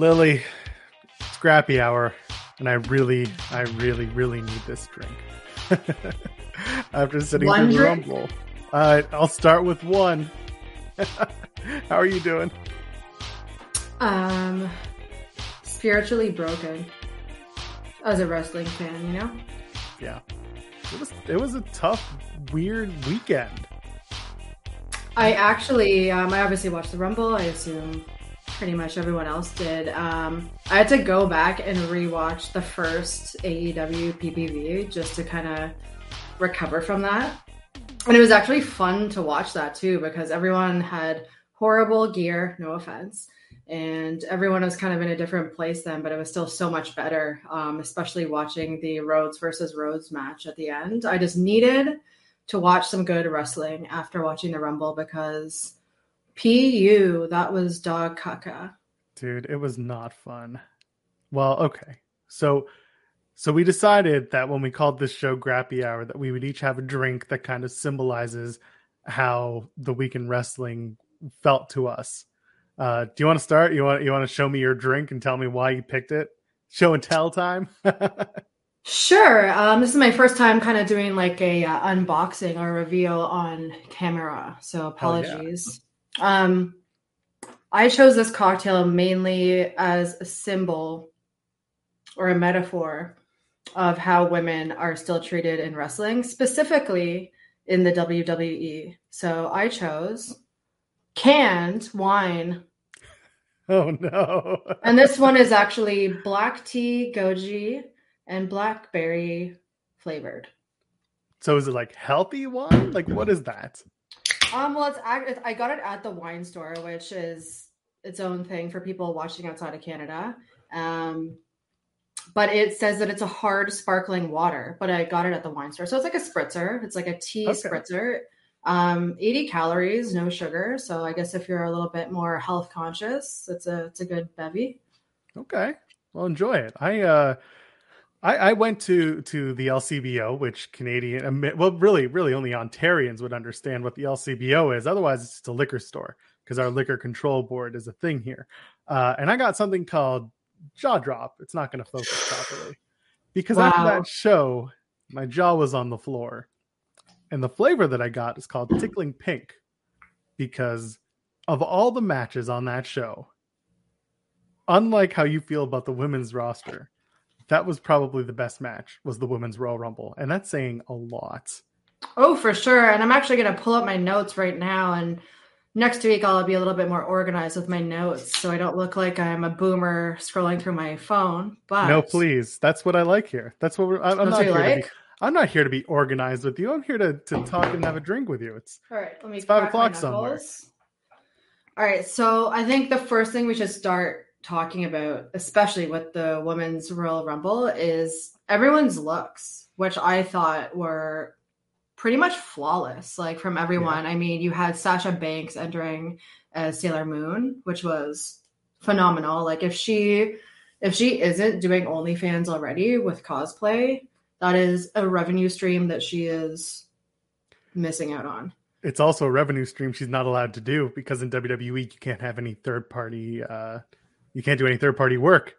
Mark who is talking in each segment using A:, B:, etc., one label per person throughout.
A: Lillie, Grappy hour, and I really, I really, really need this drink. After sitting
B: One
A: through
B: drink?
A: rumble. Uh, I'll start with one. How are you doing?
B: Um, spiritually broken as a wrestling fan, you know?
A: Yeah. It was it was a tough, weird weekend.
B: I actually, um, I obviously watched the Rumble. I assume pretty much everyone else did. Um, I had to go back and rewatch the first AEW PPV just to kind of recover from that. And it was actually fun to watch that too because everyone had horrible gear, no offense. And everyone was kind of in a different place then, but it was still so much better, um, especially watching the Rhodes versus Rhodes match at the end. I just needed to watch some good wrestling after watching the Rumble because PU, that was dog caca.
A: Dude, it was not fun. Well, okay. So so we decided that when we called this show Grappy Hour that we would each have a drink that kind of symbolizes how the week in wrestling felt to us. Uh, do you want to start? You want you want to show me your drink and tell me why you picked it? Show and tell time.
B: Sure. Um, this is my first time kind of doing like a uh, unboxing or reveal on camera, so
A: Hell yeah.
B: Um, I chose this cocktail mainly as a symbol or a metaphor of how women are still treated in wrestling, specifically in the WWE. So I chose canned wine
A: oh no.
B: and this one is actually black tea goji and blackberry flavored.
A: so is it like healthy wine? Like what is that?
B: Um, well, it's ac- I got it at the wine store, which is its own thing for people watching outside of Canada. Um, but it says that it's a hard sparkling water, but I got it at the wine store, so it's like a spritzer. It's like a tea
A: Okay.
B: spritzer. Um, 80 calories, no sugar. So I guess if you're a little bit more health conscious, it's a it's a good bevy.
A: Okay. Well, enjoy it. I uh, I, I went to to the LCBO, which Canadian, Ami- well, really, really only Ontarians would understand what the LCBO is. Otherwise, it's just a liquor store because our liquor control board is a thing here. Uh, and I got something called Jaw Drop. It's not going to focus properly because after that show, my jaw was on the floor, and the flavor that I got is called Tickling Pink because of all the matches on that show unlike how you feel about the women's roster, that was probably the best match was the women's Royal Rumble, and that's saying a lot.
B: Oh, for sure. And I'm actually going to pull up my notes right now. And next week, I'll be a little bit more organized with my notes so I don't look like I'm a boomer scrolling through my phone. But
A: No, please, that's what I like here. That's what we're. I'm, I'm
B: That's
A: not here
B: you
A: to be.
B: like?
A: I'm not here to be organized with you. I'm here to, to talk and have a drink with you. It's
B: All right, let me
A: It's five o'clock somewhere.
B: All right, so I think the first thing we should start talking about, especially with the women's Royal Rumble, is everyone's looks, which I thought were pretty much flawless. Like from everyone. I mean, you had Sasha Banks entering as Sailor Moon, which was phenomenal. Like if she if she isn't doing OnlyFans already with cosplay, that is a revenue stream that she is missing out on.
A: it's also a revenue stream she's not allowed to do because in WWE you can't have any third party. Uh, you can't do any third party work.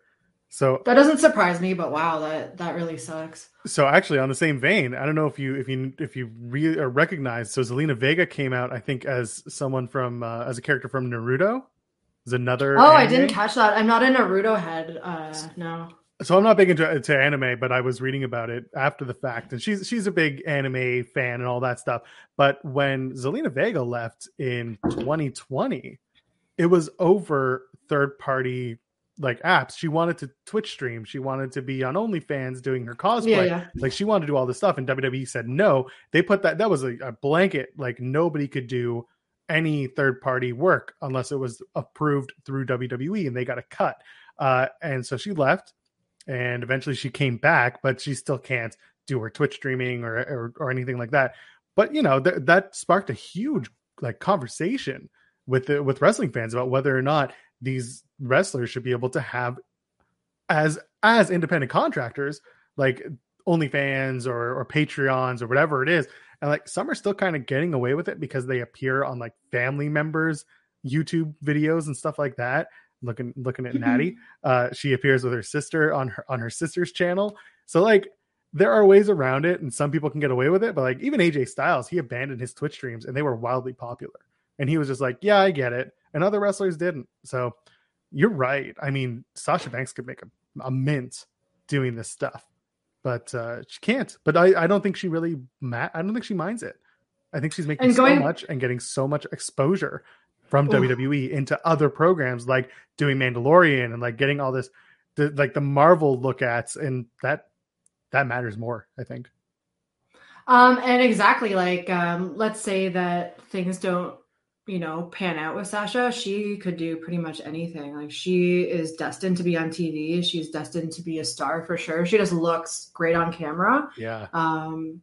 A: So
B: That doesn't surprise me, but wow, that that really sucks.
A: So actually, on the same vein, I don't know if you if you if you re- or recognize. So Zelina Vega came out, I think, as someone from uh, as a character from Naruto. Is another.
B: Oh, I didn't catch that. I'm not a Naruto head. Uh, no.
A: So I'm not big into to anime, but I was reading about it after the fact, and she's she's a big anime fan and all that stuff. But when Zelina Vega left in 2020, it was over third party like apps. She wanted to Twitch stream. She wanted to be on OnlyFans doing her cosplay.
B: Yeah, yeah.
A: Like she wanted to do all this stuff, and WWE said no. They put that that was a, a blanket. Like nobody could do any third party work unless it was approved through WWE, and they got a cut. Uh, and so she left, and eventually she came back, but she still can't do her Twitch streaming or or, or anything like that. But you know th- that sparked a huge like conversation with the, with wrestling fans about whether or not these wrestlers should be able to have as as independent contractors like OnlyFans or or Patreons or whatever it is. And like some are still kind of getting away with it because they appear on like family members YouTube videos and stuff like that. looking looking at Natty. Uh, she appears with her sister on her on her sister's channel. So like there are ways around it, and some people can get away with it. But like even AJ Styles, he abandoned his Twitch streams, and they were wildly popular. And he was just like, "Yeah, I get it," and other wrestlers didn't. So you're right. I mean, Sasha Banks could make a, a mint doing this stuff, but uh, she can't. But I, I don't think she really. Ma- I don't think she minds it. I think she's making going, so much and getting so much exposure from Ooh. WWE into other programs like doing Mandalorian and like getting all this the, like the Marvel look at and that that matters more, I think.
B: Um and exactly like um let's say that things don't you know pan out with Sasha, she could do pretty much anything. Like she is destined to be on TV, she's destined to be a star for sure. She just looks great on camera.
A: Yeah.
B: Um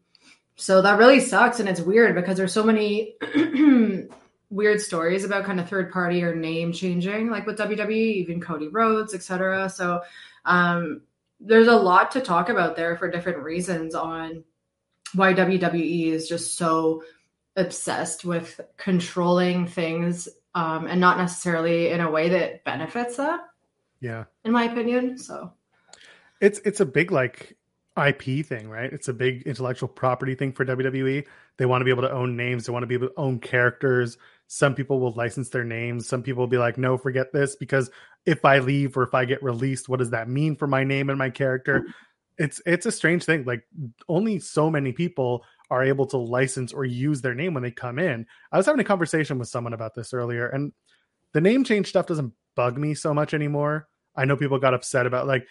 B: so that really sucks and it's weird because there's so many weird stories about kind of third party or name changing like with WWE, even Cody Rhodes, etc. So um there's a lot to talk about there for different reasons on why WWE is just so obsessed with controlling things um, and not necessarily in a way that benefits them.
A: Yeah.
B: In my opinion. So
A: it's it's a big like IP thing, right? It's a big intellectual property thing for WWE. They want to be able to own names, they want to be able to own characters. Some people will license their names. Some people will be like, no, forget this because if I leave or if I get released, what does that mean for my name and my character? It's it's a strange thing. Like only so many people are able to license or use their name when they come in. I was having a conversation with someone about this earlier, and the name change stuff doesn't bug me so much anymore. I know people got upset about like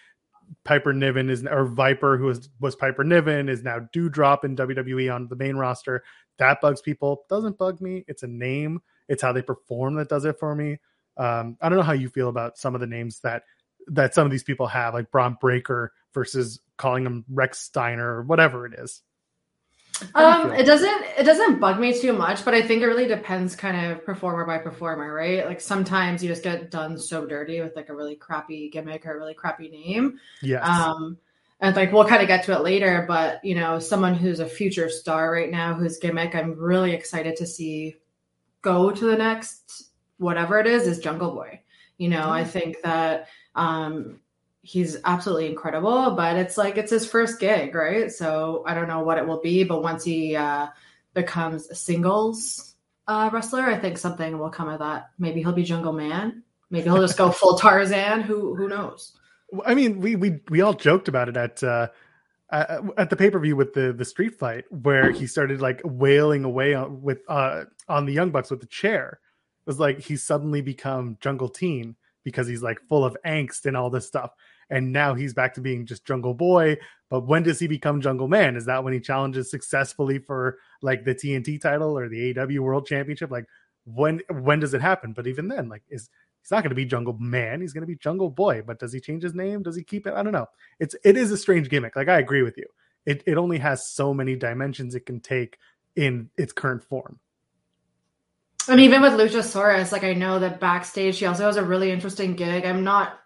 A: Piper Niven is or Viper, who was was Piper Niven, is now Doudrop in WWE on the main roster. That bugs people. Doesn't bug me. It's a name. It's how they perform that does it for me. Um, I don't know how you feel about some of the names that that some of these people have, like Bron Breakker versus calling him Rex Steiner or whatever it is.
B: Um, it doesn't it doesn't bug me too much, but I think it really depends kind of performer by performer, right? Like sometimes you just get done so dirty with like a really crappy gimmick or a really crappy name.
A: Yes.
B: Um and like we'll kind of get to it later, but you know, someone who's a future star right now whose gimmick I'm really excited to see go to the next whatever it is is Jungle Boy. You know, mm-hmm. I think that um he's absolutely incredible, but it's like it's his first gig, right? So I don't know what it will be, but once he uh, becomes a singles uh, wrestler, I think something will come of that. Maybe he'll be Jungle Man. Maybe he'll just go full Tarzan. Who who knows?
A: I mean, we we we all joked about it at uh, at the pay per view with the the street fight where he started like wailing away on, with uh, on the Young Bucks with the chair. It was like he's suddenly become Jungle Teen because he's like full of angst and all this stuff and now he's back to being just Jungle Boy. But when does he become Jungle Man? Is that when he challenges successfully for like the TNT title or the AEW World Championship? Like when when does it happen? But even then, like is he's not going to be Jungle Man. He's going to be Jungle Boy. But does he change his name? Does he keep it? I don't know. It's it is a strange gimmick. Like I agree with you. It it only has so many dimensions it can take in its current form.
B: And even with Luchasaurus, like I know that backstage he also has a really interesting gig. I'm not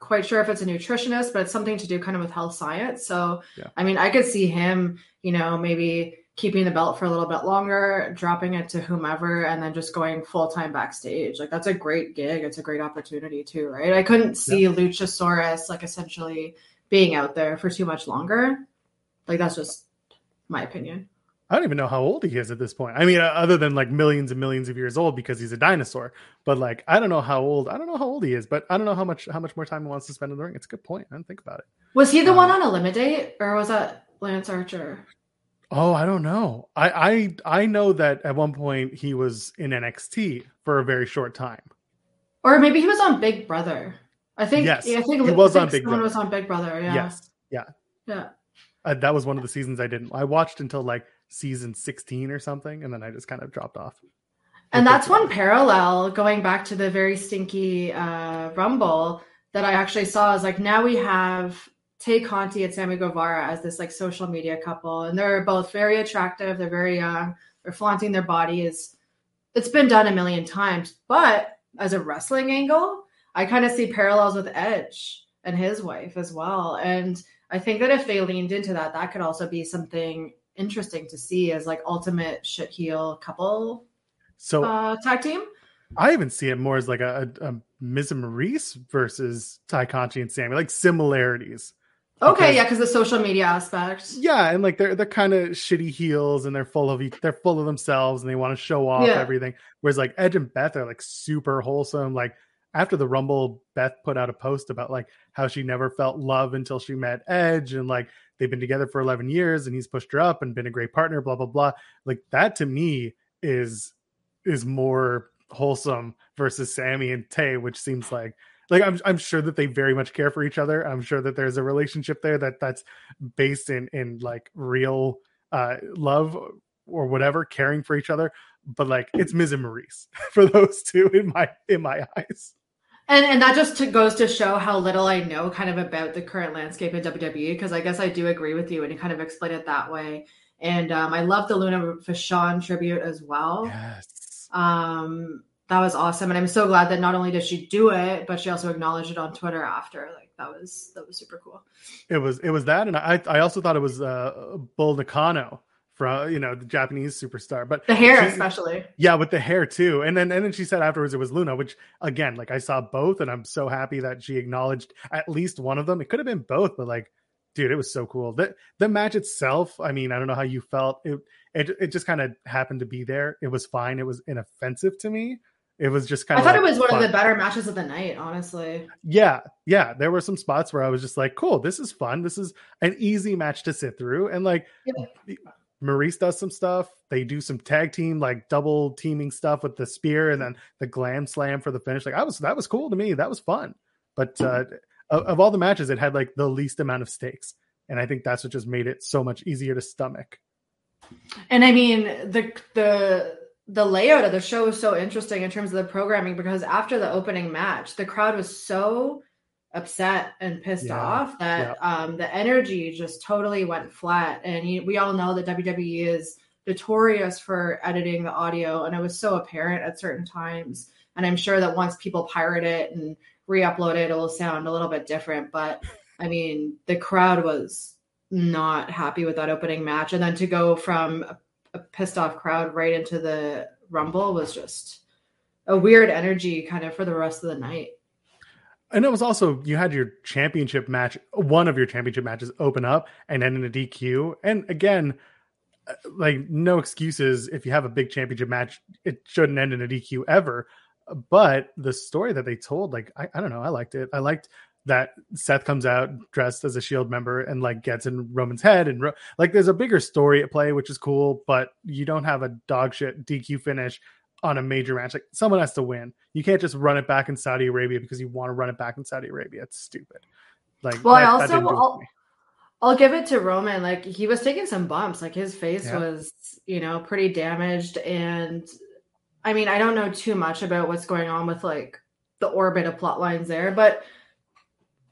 B: quite sure if it's a nutritionist, but it's something to do kind of with health science. So, yeah. I mean, I could see him, you know, maybe keeping the belt for a little bit longer, dropping it to whomever, and then just going full time backstage. Like that's a great gig. It's a great opportunity too, right? I couldn't see yeah. Luchasaurus like essentially being out there for too much longer. Like that's just my opinion.
A: I don't even know how old he is at this point. I mean, uh, other than like millions and millions of years old because he's a dinosaur. But like, I don't know how old. I don't know how old he is, but I don't know how much how much more time he wants to spend in the ring. It's a good point. I didn't think about it.
B: Was he the um, one on Eliminate, or was that Lance Archer?
A: Oh, I don't know. I I I know that at one point he was in NXT for a very short time.
B: Or maybe he was on Big Brother. I think.
A: Yes,
B: yeah, I think
A: he was on Big
B: Brother. Was on Big Brother. Yeah.
A: Yes. Yeah.
B: Yeah.
A: Uh, that was one of the seasons I didn't. I watched until like season 16 or something and then i just kind of dropped off.
B: And that's one parallel going back to the very stinky uh, rumble that i actually saw. Is like now we have tay conti and sammy guevara as this like social media couple and they're both very attractive. They're very young. They're flaunting their bodies. It's been done a million times but as a wrestling angle i kind of see parallels with edge and his wife as well. And i think that if they leaned into that that could also be something interesting to see as like ultimate shit heel couple
A: so
B: uh, tag team.
A: I even see it more as like a, a, a Miz and Maryse versus Tay Conti and Sammy, like similarities.
B: Okay, because, yeah, because the social media aspect.
A: Yeah, and like they're they're kind of shitty heels, and they're full of they're full of themselves, and they want to show off yeah. everything. Whereas like Edge and Beth are like super wholesome. Like after the Rumble, Beth put out a post about like how she never felt love until she met Edge, and like they've been together for eleven years, and he's pushed her up and been a great partner. Blah blah blah. Like that to me is is more wholesome versus Sammy and Tay, which seems like like I'm I'm sure that they very much care for each other. I'm sure that there's a relationship there that that's based in in like real uh love or whatever, caring for each other. But like it's Miz and Maryse for those two in my in my eyes.
B: And and that just to, goes to show how little I know kind of about the current landscape in WWE because I guess I do agree with you and you kind of explain it that way. And um, I love the Luna Vachon tribute as well.
A: Yes.
B: Um, that was awesome and i'm so glad that not only did she do it but she also acknowledged it on twitter after like that was that was super cool
A: it was it was that and i i also thought it was uh bull nakano from you know the japanese superstar but
B: the hair she, especially
A: yeah with the hair too and then and then she said afterwards it was luna which again like i saw both and i'm so happy that she acknowledged at least one of them it could have been both but like dude it was so cool the the match itself i mean i don't know how you felt it it, it just kind of happened to be there it was fine it was inoffensive to me it was just kind
B: of. I thought like it was one fun. of the better matches of the night, honestly.
A: Yeah, yeah. There were some spots where I was just like, "Cool, this is fun. This is an easy match to sit through." And like, yeah. Maryse does some stuff. They do some tag team, like double teaming stuff with the spear, and then the glam slam for the finish. Like, I was that was cool to me. That was fun. But uh, of, of all the matches, it had like the least amount of stakes, and I think that's what just made it so much easier to stomach.
B: And I mean the the the layout of the show was so interesting in terms of the programming because after the opening match, the crowd was so upset and pissed yeah, off that yeah. um, the energy just totally went flat. And you, we all know that WWE is notorious for editing the audio, and it was so apparent at certain times. And I'm sure that once people pirate it and re-upload it, it will sound a little bit different. But I mean, the crowd was not happy with that opening match, and then to go from a pissed off crowd right into the rumble was just a weird energy kind of for the rest of the night.
A: And it was also you had your championship match, one of your championship matches open up and end in a DQ. And again, uh, like no excuses if you have a big championship match, it shouldn't end in a DQ ever. But the story that they told, like I, I don't know, I liked it. I liked that Seth comes out dressed as a Shield member and like gets in Roman's head and like there's a bigger story at play, which is cool. But you don't have a dog shit DQ finish on a major match. Like someone has to win. You can't just run it back in Saudi Arabia because you want to run it back in Saudi Arabia. It's stupid. Like
B: well, that, I also I'll, I'll, give it to Roman. Like he was taking some bumps. Like his face yeah. was you know pretty damaged and. I mean, I don't know too much about what's going on with like the orbit of plot lines there, but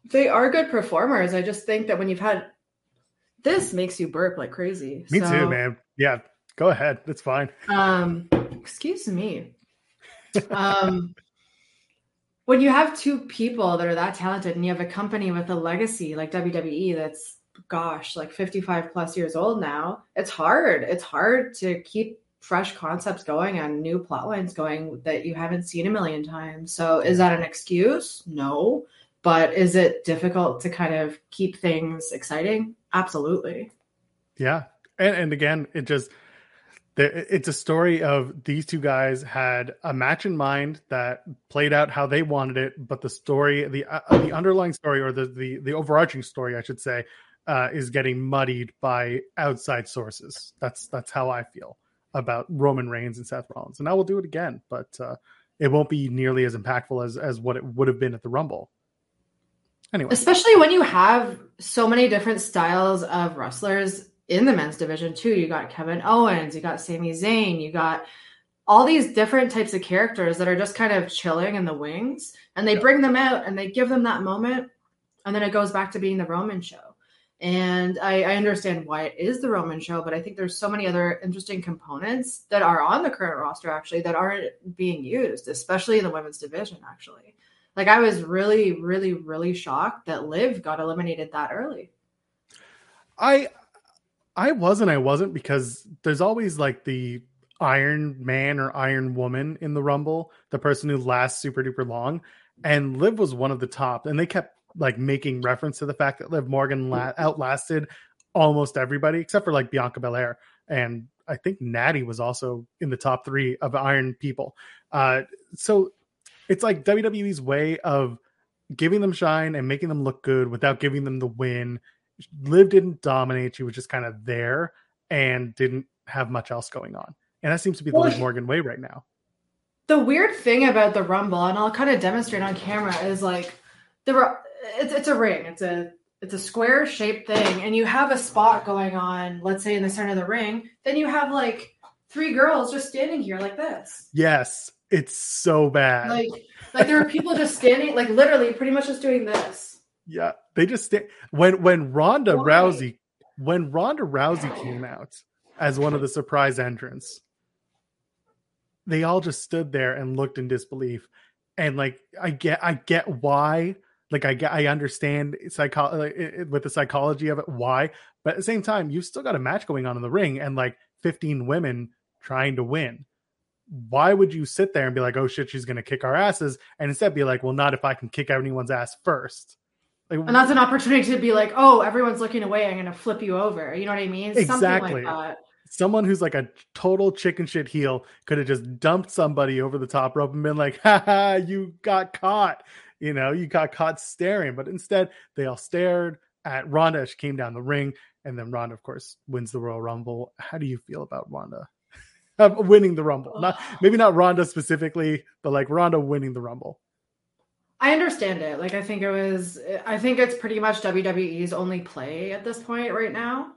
B: they are good performers. I just think that when you've had this makes you burp like crazy.
A: Me so, too, man. Yeah, go ahead. That's fine.
B: Um, excuse me. um, when you have two people that are that talented and you have a company with a legacy like WWE that's gosh, like 55 plus years old now, it's hard. It's hard to keep fresh concepts going and new plot lines going that you haven't seen a million times. So is that an excuse? No but is it difficult to kind of keep things exciting? Absolutely.
A: Yeah. And, and again, it just, it's a story of these two guys had a match in mind that played out how they wanted it, but the story, the uh, the underlying story, or the the the overarching story, I should say, uh, is getting muddied by outside sources. That's that's how I feel about Roman Reigns and Seth Rollins, and I will do it again, but uh, it won't be nearly as impactful as as what it would have been at the Rumble.
B: Anyway. Especially when you have so many different styles of wrestlers in the men's division too. You got Kevin Owens, you got Sami Zayn, you got all these different types of characters that are just kind of chilling in the wings and they yeah. bring them out and they give them that moment and then it goes back to being the Roman show. And I, I, understand why it is the Roman show, but I think there's so many other interesting components that are on the current roster actually that aren't being used, especially in the women's division actually. Like I was really, really, really shocked that Liv got eliminated that early.
A: I I wasn't I wasn't because there's always like the Iron Man or Iron Woman in the Rumble, the person who lasts super duper long. And Liv was one of the top, and they kept like making reference to the fact that Liv Morgan la- outlasted almost everybody except for like Bianca Belair and I think Natty was also in the top three of Iron people. Uh, so it's like WWE's way of giving them shine and making them look good without giving them the win. Liv didn't dominate; she was just kind of there and didn't have much else going on. And that seems to be the well, Liv Morgan way right now.
B: The weird thing about the Rumble, and I'll kind of demonstrate on camera, is like the it's it's a ring. It's a it's a square shaped thing, and you have a spot going on. Let's say in the center of the ring. Then you have like three girls just standing here like this.
A: Yes, it's so bad.
B: Like like there are people just standing, like literally, pretty much just doing this.
A: Yeah, they just stand when when Ronda Why? Rousey when Ronda Rousey came out as one of the surprise entrants, they all just stood there and looked in disbelief. And like I get I get why like I get I understand psycho like, with the psychology of it why, but at the same time you've still got a match going on in the ring and like 15 women trying to win. Why would you sit there and be like, "Oh shit, she's going to kick our asses," and instead be like, "Well, not if I can kick anyone's ass first.
B: Like, and that's an opportunity to be like, "Oh, everyone's looking away. I'm going to flip you over." You know what I mean?
A: Exactly. Like Someone who's like a total chicken shit heel could have just dumped somebody over the top rope and been like, "Ha ha, you got caught." You know, you got caught staring, but instead they all stared at Ronda as she came down the ring, and then Ronda, of course, wins the Royal Rumble. How do you feel about Ronda um, winning the Rumble? Not maybe not Ronda specifically, but like Ronda winning the Rumble.
B: I understand it. Like I think it was I think it's pretty much WWE's only play at this point right now.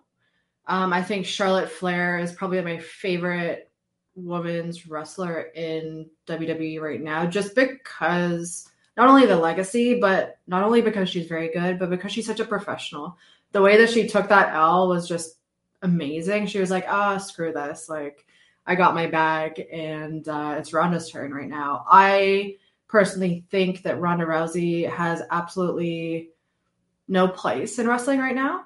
B: Um, I think Charlotte Flair is probably my favorite women's wrestler in WWE right now, just because not only the legacy, but not only because she's very good, but because she's such a professional. The way that she took that L was just amazing. She was like, ah, oh, screw this. Like, I got my bag and uh, it's Ronda's turn right now. I personally think that Ronda Rousey has absolutely no place in wrestling right now.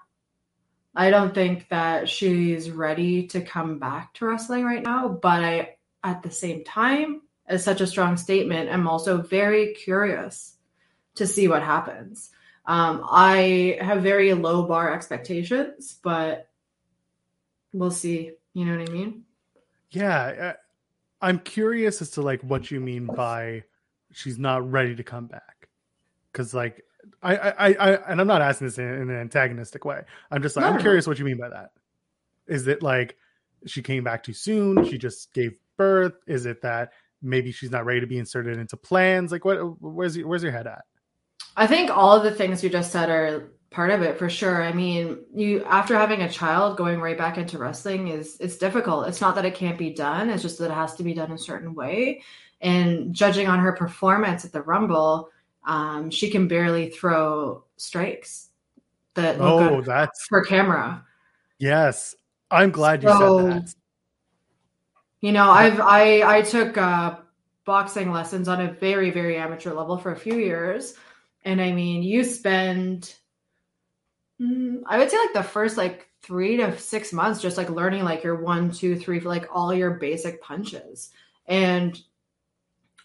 B: I don't think that she's ready to come back to wrestling right now, but I, at the same time, as such a strong statement. I'm also very curious to see what happens. Um, I have very low bar expectations, but we'll see. You know what I mean?
A: Yeah, I'm curious as to like what you mean by she's not ready to come back. Because like I, I, I, and I'm not asking this in, in an antagonistic way. I'm just like no, I'm curious what you mean by that. Is it like she came back too soon? She just gave birth? Is it that maybe she's not ready to be inserted into plans like what where's your, where's your head at
B: i think all of the things you just said are part of it for sure i mean you after having a child going right back into wrestling is it's difficult it's not that it can't be done it's just that it has to be done a certain way and judging on her performance at the rumble um, she can barely throw strikes that
A: oh that's
B: for camera.
A: Yes. I'm glad you so, said that.
B: you know, I've I I took uh, boxing lessons on a very very amateur level for a few years, and I mean, you spend mm, I would say like the first like three to six months just like learning like your one two three like all your basic punches, and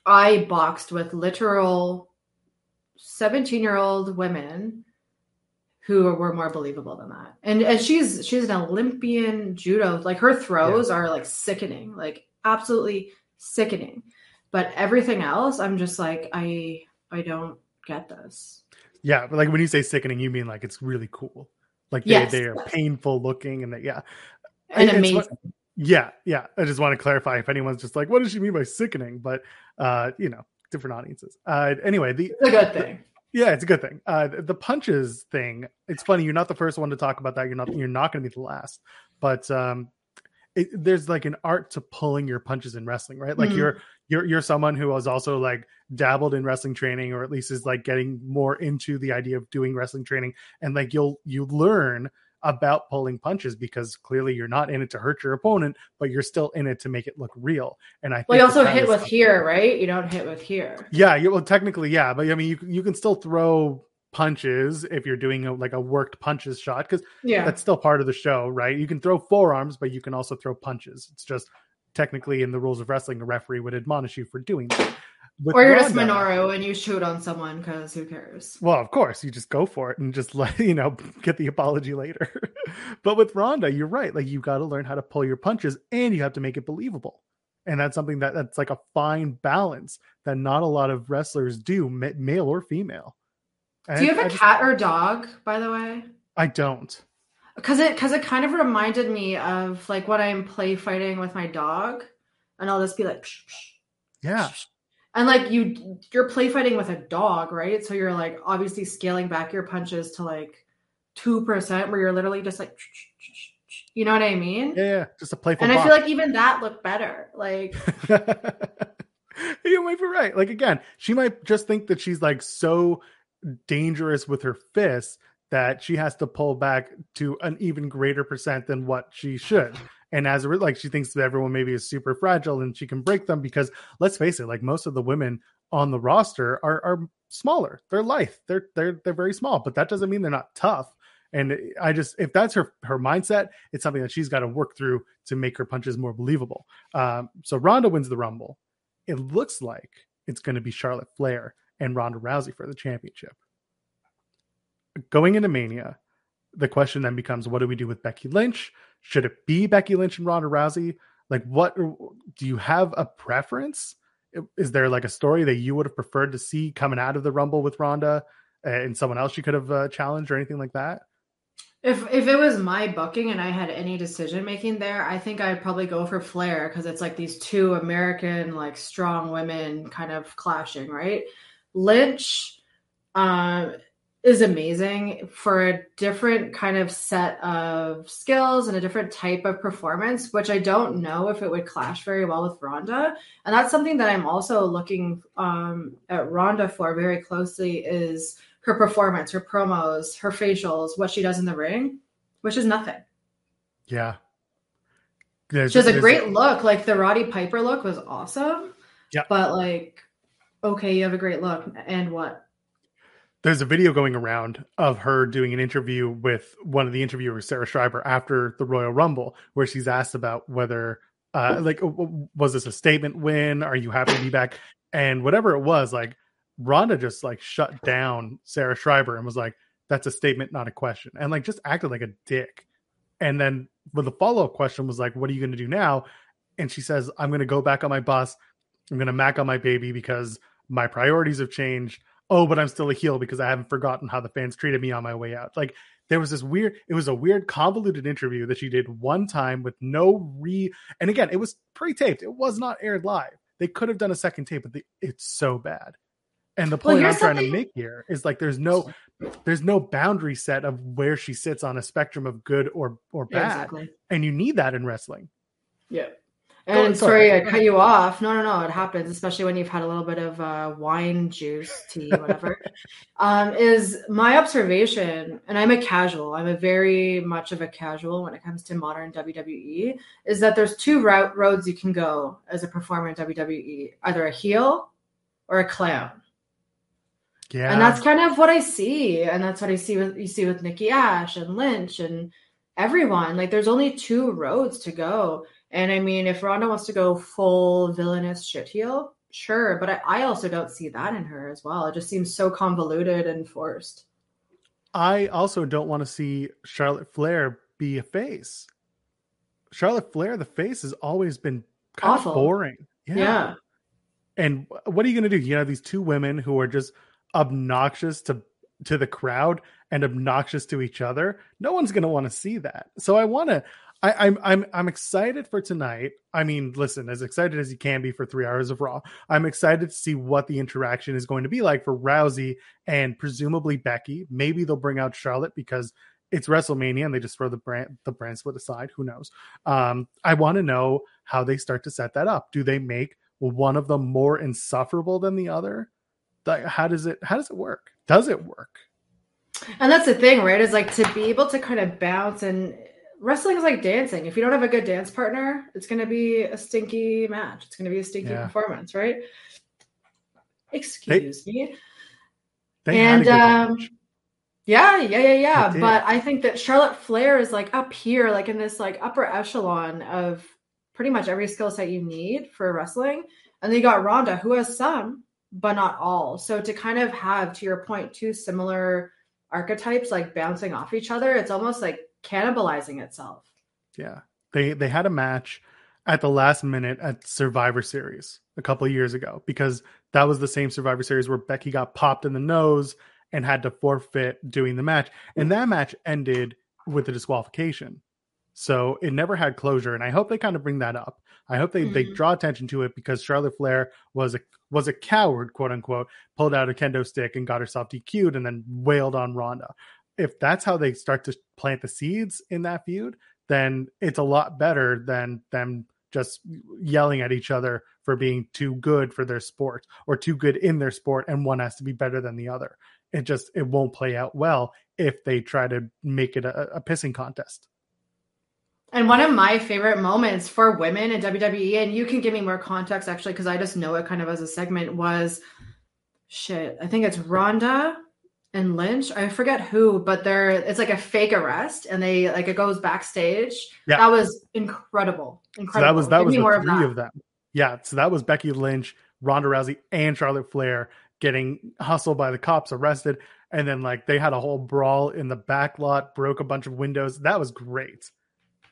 B: I boxed with literal 17 year old women who were more believable than that. And and she's she's an Olympian judo. Like her throws yeah. are like sickening, like absolutely sickening. But everything else, I'm just like I I don't get this.
A: Yeah, but like when you say sickening, you mean like it's really cool. Like they yes. they are painful looking and that yeah.
B: And amazing.
A: Yeah, yeah. I just want to clarify if anyone's just like, what does she mean by sickening? But uh, you know, different audiences. Uh anyway, the
B: it's a good thing.
A: Yeah, it's a good thing. Uh, the punches thing. It's funny. You're not the first one to talk about that. You're not. You're not going to be the last. But um, it, there's like an art to pulling your punches in wrestling, right? Like mm-hmm. you're you're you're someone who has also like dabbled in wrestling training, or at least is like getting more into the idea of doing wrestling training, and like you'll you learn about pulling punches because clearly you're not in it to hurt your opponent, but you're still in it to make it look real. And I
B: well, you also hit with here, right? You don't hit with here.
A: Yeah, you, well, technically, yeah, but I mean, you you can still throw punches if you're doing a, like a worked punches shot because
B: yeah,
A: that's still part of the show, right? You can throw forearms, but you can also throw punches. It's just technically in the rules of wrestling, a referee would admonish you for doing that.
B: Or you're just Minoru and you shoot on someone because who cares?
A: Well, of course, you just go for it and just let you know get the apology later. but with Ronda, you're right. Like you got to learn how to pull your punches and you have to make it believable. And that's something that that's like a fine balance that not a lot of wrestlers do, male or female.
B: And do you have a just, cat or dog, by the way?
A: I don't.
B: Because it because it kind of reminded me of like when I'm play fighting with my dog, and I'll just be like, psh, psh,
A: yeah.
B: Psh, and like you you're play fighting with a dog right? So you're like obviously scaling back your punches to like 2% where you're literally just like you know what i mean?
A: Yeah, yeah. just a playful
B: and i feel like even that looked better like
A: you might be right. Like again she might just think that she's like so dangerous with her fists that she has to pull back to an even greater percent than what she should and as like she thinks that everyone maybe is super fragile and she can break them because let's face it like most of the women on the roster are are smaller. They're lithe. They're they're they're very small. But that doesn't mean they're not tough. And i just if that's her her mindset it's something that she's got to work through to make her punches more believable. Um, so ronda wins the rumble. It looks like it's going to be charlotte flair and ronda rousey for the championship. Going into mania the question then becomes what do we do with Becky Lynch? Should it be Becky Lynch and Ronda Rousey? Like, what do you have a preference? Is there like a story that you would have preferred to see coming out of the Rumble with Ronda and someone else you could have uh, challenged or anything like that?
B: If if it was my booking and I had any decision making there, I think I'd probably go for Flair because it's like these two American like strong women kind of clashing, right? Lynch, uh, is amazing for a different kind of set of skills and a different type of performance, which I don't know if it would clash very well with Ronda. And that's something that I'm also looking um, at Ronda for very closely is her performance, her promos, her facials, what she does in the ring, which is nothing.
A: Yeah.
B: There's, she has a great look. Like the Roddy Piper look was awesome.
A: Yeah.
B: But like, okay, you have a great look. And what?
A: There's a video going around of her doing an interview with one of the interviewers, Sarah Schreiber, after the Royal Rumble, where she's asked about whether, uh, like, was this a statement win? Are you happy to be back? And whatever it was, like, Ronda just like shut down Sarah Schreiber and was like, "That's a statement, not a question," and like just acted like a dick. And then, with the follow up question was like, "What are you going to do now?" And she says, "I'm going to go back on my bus. I'm going to mac on my baby because my priorities have changed." Oh, but I'm still a heel because I haven't forgotten how the fans treated me on my way out. Like there was this weird, it was a weird convoluted interview that she did one time with no re. And again, it was pre-taped. It was not aired live. They could have done a second tape, but the, it's so bad. And the point well, I'm trying something... to make here is like there's no there's no boundary set of where she sits on a spectrum of good or or bad. exactly. And you need that in wrestling.
B: Yeah. And sorry, I cut you off. No, no, no. It happens, especially when you've had a little bit of uh, wine juice, tea, whatever. um, is my observation, and I'm a casual. I'm a very much of a casual when it comes to modern WWE. Is that there's two route roads you can go as a performer in WWE: either a heel or a clown. Yeah, and that's kind of what I see, and that's what I see with you see with Nikki Ash and Lynch and everyone. Like, there's only two roads to go and I mean, if Ronda wants to go full villainous shit heel, sure. But I, I also don't see that in her as well. It just seems so convoluted and forced.
A: I also don't want to see Charlotte Flair be a face. Charlotte Flair, the face, has always been kind Awful. of boring.
B: Yeah. yeah.
A: And what are you going to do? You have these two women who are just obnoxious to to the crowd and obnoxious to each other. No one's going to want to see that. So I want to I, am I'm, I'm I'm excited for tonight. I mean, listen, as excited as you can be for three hours of Raw. I'm excited to see what the interaction is going to be like for Rousey and presumably Becky. Maybe they'll bring out Charlotte because it's WrestleMania and they just throw the brand the brand split aside. Who knows? Um, I want to know how they start to set that up. Do they make one of them more insufferable than the other? Like, how does it how does it work? Does it work?
B: And that's the thing, right? Is like to be able to kind of bounce and wrestling is like dancing. If you don't have a good dance partner, it's going to be a stinky match. It's going to be a stinky yeah. performance, right? Excuse they, me. They and um, yeah, yeah, yeah, yeah. But I think that Charlotte Flair is like up here, like in this like upper echelon of pretty much every skill set you need for wrestling. And then you got Ronda, who has some, but not all. So to kind of have, to your point, two similar archetypes like bouncing off each other, it's almost like cannibalizing itself.
A: Yeah. They they had a match at the last minute at Survivor Series a couple years ago because that was the same Survivor Series where Becky got popped in the nose and had to forfeit doing the match. And that match ended with a disqualification. So it never had closure. And I hope they kind of bring that up. I hope they, mm-hmm. they draw attention to it because Charlotte Flair was a was a coward, quote unquote, pulled out a kendo stick and got herself DQ'd and then wailed on Ronda. If that's how they start to plant the seeds in that feud, then it's a lot better than them just yelling at each other for being too good for their sport or too good in their sport and one has to be better than the other it just it won't play out well if they try to make it a, a pissing contest
B: and one of my favorite moments for women in WWE, and you can give me more context actually, because I just know it kind of as a segment, was shit. I think it's Ronda and Lynch. I forget who, but they're it's like a fake arrest, and they like it goes backstage. Yeah. That was incredible. Incredible.
A: So that was that give was the three of, that. of them. Yeah. So that was Becky Lynch, Ronda Rousey, and Charlotte Flair getting hustled by the cops, arrested, and then like they had a whole brawl in the back lot, broke a bunch of windows. That was great.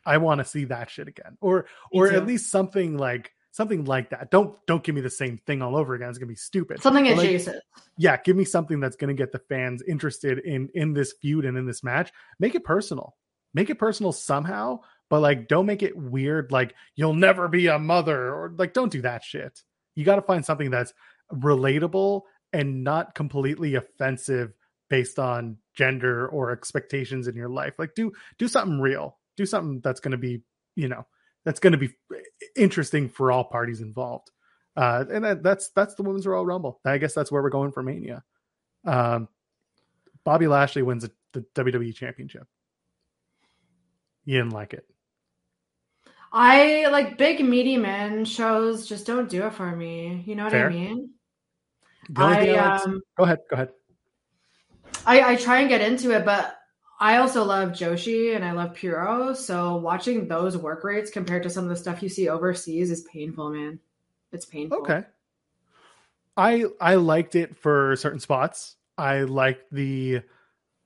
A: I want to see that shit again, or or at least something like something like that. Don't don't give me the same thing all over again. It's gonna be stupid.
B: Something but adjacent. Like,
A: yeah, give me something that's gonna get the fans interested in in this feud and in this match. Make it personal. Make it personal somehow, but like don't make it weird. Like you'll never be a mother, or like don't do that shit. You got to find something that's relatable and not completely offensive based on gender or expectations in your life. Like do do something real. Do something that's going to be, you know, that's going to be interesting for all parties involved. Uh, and that, that's that's the women's Royal Rumble. I guess that's where we're going for Mania. Um, Bobby Lashley wins the WWE Championship. You didn't like it.
B: I like big meaty men shows. Just don't do it for me. You know what Fair. I mean?
A: I, um, go ahead. Go ahead.
B: I, I try and get into it, but I also love Joshi and I love Puro. So watching those work rates compared to some of the stuff you see overseas is painful, man. It's painful.
A: Okay. I I liked it for certain spots. I liked the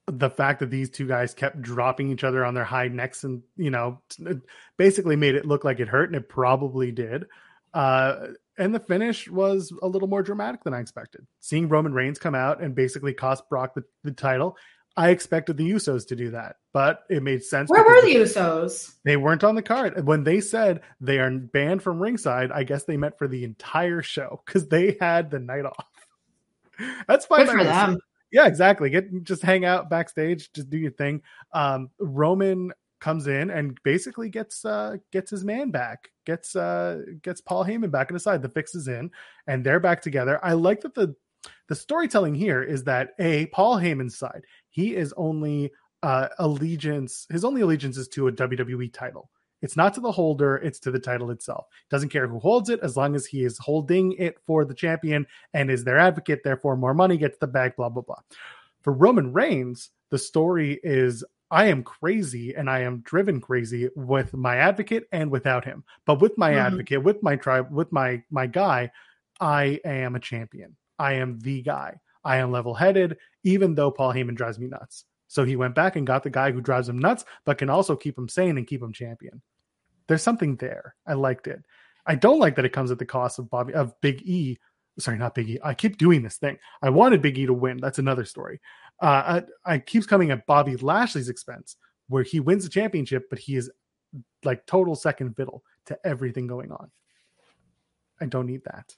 A: the fact that these two guys kept dropping each other on their high necks and you know basically made it look like it hurt and it probably did. Uh and the finish was a little more dramatic than I expected. Seeing Roman Reigns come out and basically cost Brock the, the title I expected the Usos to do that, but it made sense.
B: Where were the Usos?
A: They weren't on the card. When they said they are banned from ringside, I guess they meant for the entire show because they had the night off. That's fine
B: Good for them.
A: Yeah, exactly. Get just hang out backstage, just do your thing. Um, Roman comes in and basically gets uh gets his man back gets uh gets paul heyman back in the side the fix is in and they're back together i like that the the storytelling here is that a Paul Heyman's side, he is only uh, allegiance. His only allegiance is to a WWE title. It's not to the holder; it's to the title itself. Doesn't care who holds it, as long as he is holding it for the champion and is their advocate. Therefore, more money gets the bag. Blah blah blah. For Roman Reigns, the story is I am crazy and I am driven crazy with my advocate and without him. But with my mm-hmm. advocate, with my tribe, with my my guy, I am a champion. I am the guy. I am level headed, even though Paul Heyman drives me nuts. So he went back and got the guy who drives him nuts, but can also keep him sane and keep him champion. There's something there. I liked it. I don't like that it comes at the cost of Bobby of Big E. Sorry, not Big E. I keep doing this thing. I wanted Big E to win. That's another story. Uh, I, I keeps coming at Bobby Lashley's expense, where he wins the championship, but he is like total second fiddle to everything going on. I don't need that.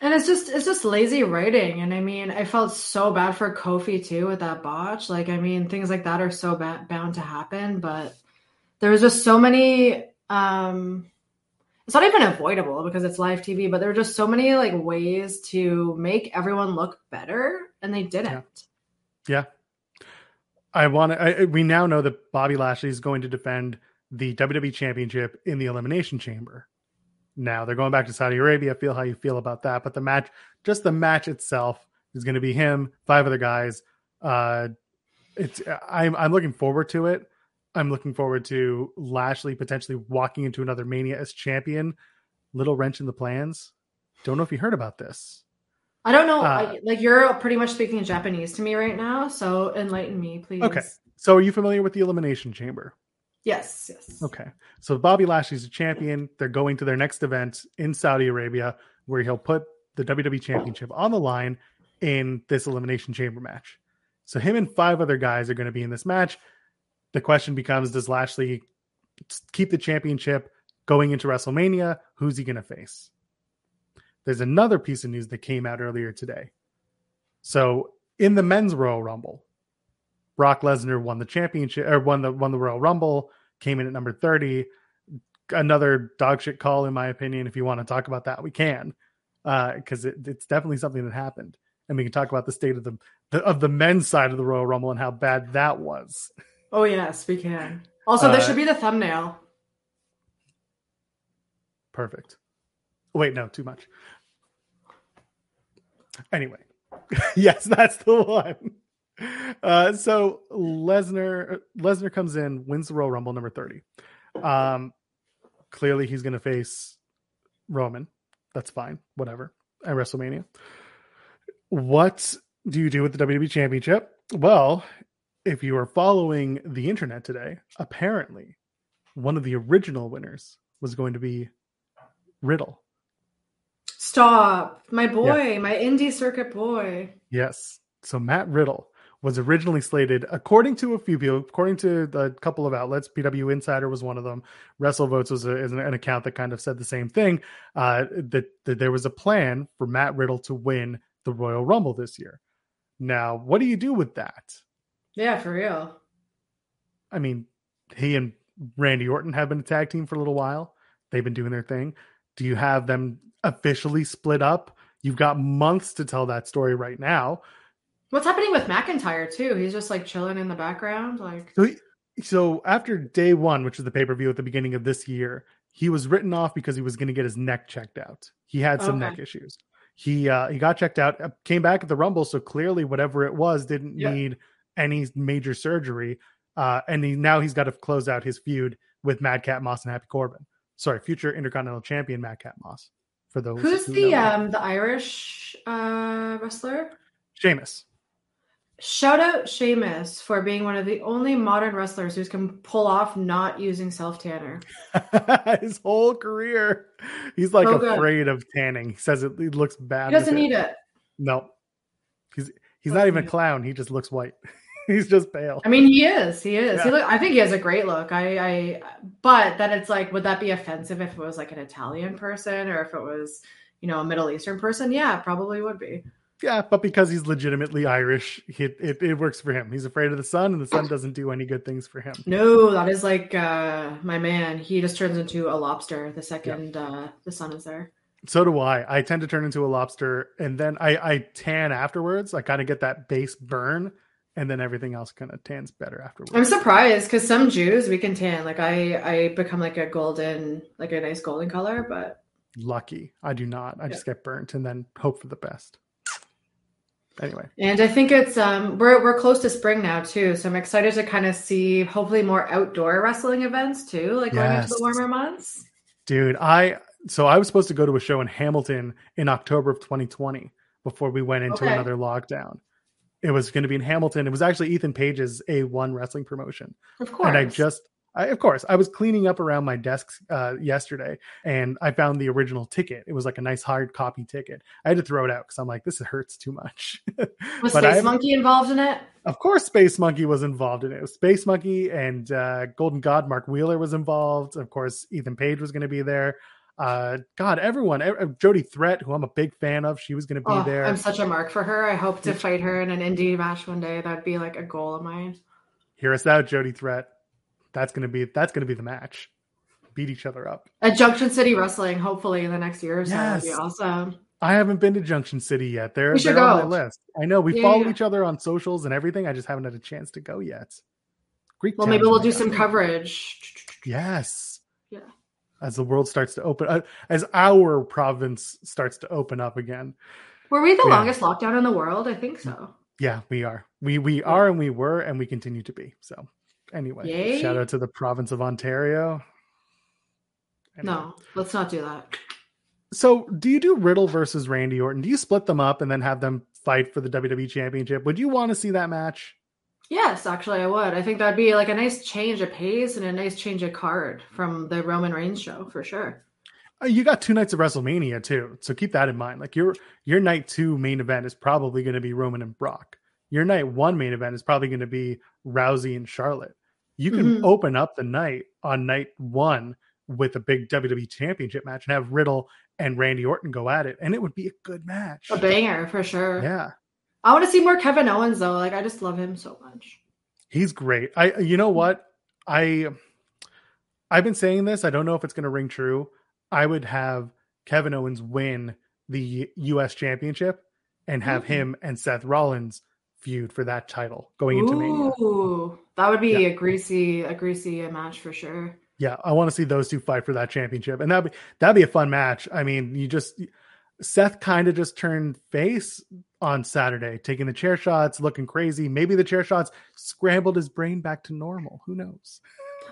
B: And it's just it's just lazy writing. And I mean, I felt so bad for Kofi too with that botch. Like, I mean, things like that are so ba- bound to happen, but there was just so many um it's not even avoidable because it's live TV, but there were just so many like ways to make everyone look better and they didn't.
A: Yeah. yeah. I want to we now know that Bobby Lashley is going to defend the WWE championship in the elimination chamber now. They're going back to Saudi Arabia. Feel how you feel about that. But the match, just the match itself, is going to be him, five other guys. Uh, it's I'm I'm looking forward to it. I'm looking forward to Lashley potentially walking into another Mania as champion. Little wrench in the plans. Don't know if you heard about this.
B: I don't know.
A: Uh,
B: I, like you're pretty much speaking Japanese to me right now, so enlighten me, please.
A: Okay. So, are you familiar with the Elimination Chamber?
B: Yes. Yes.
A: Okay. So, Bobby Lashley's a champion. They're going to their next event in Saudi Arabia where he'll put the WWE Championship on the line in this Elimination Chamber match. So, him and five other guys are going to be in this match. The question becomes Does Lashley keep the championship going into WrestleMania? Who's he going to face? There's another piece of news that came out earlier today. So, in the men's Royal Rumble, Brock Lesnar won the championship or won the won the Royal Rumble, came in at number 30. Another dog shit call, in my opinion. If you want to talk about that, we can. because it, it's definitely something that happened. And we can talk about the state of the, the of the men's side of the Royal Rumble and how bad that was.
B: Oh yes, we can. Also,
A: Uh,
B: there should be the thumbnail.
A: Perfect. Wait, no, too much. Anyway, yes, that's the one. Uh, so Lesnar Lesnar comes in, wins the Royal Rumble number thirty. Um, clearly he's going to face Roman. That's fine, whatever. At WrestleMania. What do you do with the WWE Championship? Well, if you are following the internet today, apparently one of the original winners was going to be Riddle.
B: Stop, my boy, my indie circuit boy.
A: Yes. So Matt Riddle was originally slated, according to a few people, according to the couple of outlets, PW Insider was one of them. WrestleVotes was a, is an, an account that kind of said the same thing. Uh, that, that there was a plan for Matt Riddle to win the Royal Rumble this year. Now, what do you do with that?
B: Yeah, for real.
A: I mean, he and Randy Orton have been a tag team for a little while. They've been doing their thing. Do you have them officially split up? You've got months to tell that story right now.
B: What's happening with McIntyre too? He's just like chilling in the background, like.
A: So, so after day one, which is the pay per view at the beginning of this year, he was written off because he was going to get his neck checked out. He had some
B: Okay.
A: neck issues. He uh, he got checked out, uh, came back at the Rumble, so clearly whatever it was didn't
B: Yeah.
A: need any major surgery. Uh, and he, now he's got to close out his feud with Madcap Moss and Happy Corbin. Sorry, future Intercontinental Champion Madcap Moss. For those
B: Who's
A: who
B: the um the Irish uh wrestler?
A: Sheamus?
B: Shout out Sheamus for being one of the only modern wrestlers who can pull off not using self tanner.
A: his whole career, he's like
B: So good.
A: afraid of tanning. He says it, it looks bad.
B: He doesn't
A: with it.
B: need it.
A: No, he's he's
B: Doesn't
A: even a clown. He just looks white. he's just pale.
B: I mean, he is. He is. He look. I think he has a great look. I. I. But then it's like, would that be offensive if it was like an Italian person or if it was, you know, a Middle Eastern person? Yeah, probably would be.
A: Yeah, but because he's legitimately Irish, he, it it works for him. He's afraid of the sun, and the sun doesn't do any good things for him.
B: No, that is like uh my man. He just turns into a lobster the second uh the sun is there.
A: So do I. I tend to turn into a lobster, and then I I tan afterwards. I kind of get that base burn, and then everything else kind of tans better afterwards.
B: I'm surprised because some Jews we can tan. Like I, I become like a golden, like a nice golden color. But
A: Lucky, I do not. I just get burnt, and then hope for the best. Anyway.
B: and I think it's um we're we're close to spring now too, so I'm excited to kind of see hopefully more outdoor wrestling events too, like going into the warmer months.
A: Dude, I so I was supposed to go to a show in Hamilton in October of 2020 before we went into
B: Okay.
A: another lockdown. It was going to be in Hamilton. It was actually Ethan Page's A1 wrestling promotion.
B: Of course,
A: And I just I, of course, I was cleaning up around my desk uh, yesterday and I found the original ticket. It was like a nice hard copy ticket. I had to throw it out because I'm like, this hurts too much.
B: was
A: I
B: Space
A: haven't-
B: Monkey involved in it?
A: of course, Space Monkey was involved in it. It was Space Monkey and uh, Golden God Mark Wheeler was involved. Of course, Ethan Page was going to be there. Uh, God, everyone, ev- Jody Threat, who I'm a big fan of, she was going to be
B: Oh,
A: there.
B: I'm such a mark for her. I hope to fight her in an indie match one day. That'd be like a goal of mine.
A: Hear us out, Jody Threat. That's going to be that's going to be the match. Beat each other up.
B: At Junction City Wrestling, hopefully in the next year or so, that'd be awesome.
A: I haven't been to Junction City yet. They're,
B: We should
A: they're on
B: go.
A: my list. I know we
B: Yeah,
A: follow
B: yeah.
A: each other on socials and everything. I just haven't had a chance to go yet. Greek.
B: Well, maybe we'll do some coverage.
A: Yes.
B: Yeah.
A: As the world starts to open, uh, as our province starts to open up again.
B: Were we the
A: Yeah.
B: longest lockdown in the world? I think so.
A: Yeah, we are. We we are and we were and we continue to be. So Anyway,
B: Yay?
A: shout out to the province of Ontario. Anyway.
B: No, let's not do that.
A: So, do you do Riddle versus Randy Orton? Do you split them up and then have them fight for the WWE Championship? Would you want to see that match?
B: Yes, actually, I would. I think that'd be like a nice change of pace and a nice change of card from the Roman Reigns show for sure.
A: Uh, You got two nights of WrestleMania too, so keep that in mind. Like your your night two main event is probably going to be Roman and Brock. Your night one main event is probably going to be Rousey and Charlotte. You can
B: Mhm.
A: open up the night on night one with a big WWE Championship match and have Riddle and Randy Orton go at it, and it would be a good match.
B: A banger for sure.
A: Yeah,
B: I want to see more Kevin Owens though. Like I just love him so much.
A: he's great. I you know what I I've been saying this. I don't know if it's going to ring true. I would have Kevin Owens win the U.S. Championship and have
B: Ooh.
A: him and Seth Rollins feud for that title going into Mania.
B: That would be
A: Yeah.
B: a greasy, a greasy match for sure.
A: Yeah, I want to see those two fight for that championship, and that'd be that'd be a fun match. I mean, you just Seth kind of just turned face on Saturday, taking the chair shots, looking crazy. Maybe the chair shots scrambled his brain back to normal. Who knows?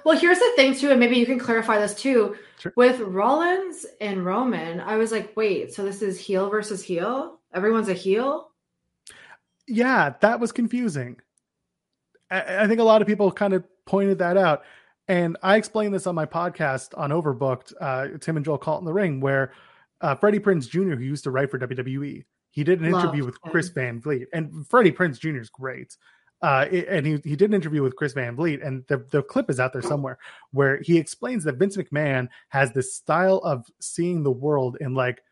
B: Well, here's the thing too, and maybe you can clarify this too.
A: Sure.
B: With Rollins and Roman, I was like, wait, so this is heel versus heel? Everyone's a heel?
A: yeah, that was confusing. I, I think a lot of people kind of pointed that out. And I explained this on my podcast on Overbooked, uh, Tim and Joel Caught in the Ring, where uh, Freddie Prinze Jr., who used to write for WWE, he did an interview with Chris. Van Vliet. And Freddie Prinze Jr. is great. Uh, and he, he did an interview with Chris Van Vliet, and the, the clip is out there somewhere where he explains that Vince McMahon has this style of seeing the world in like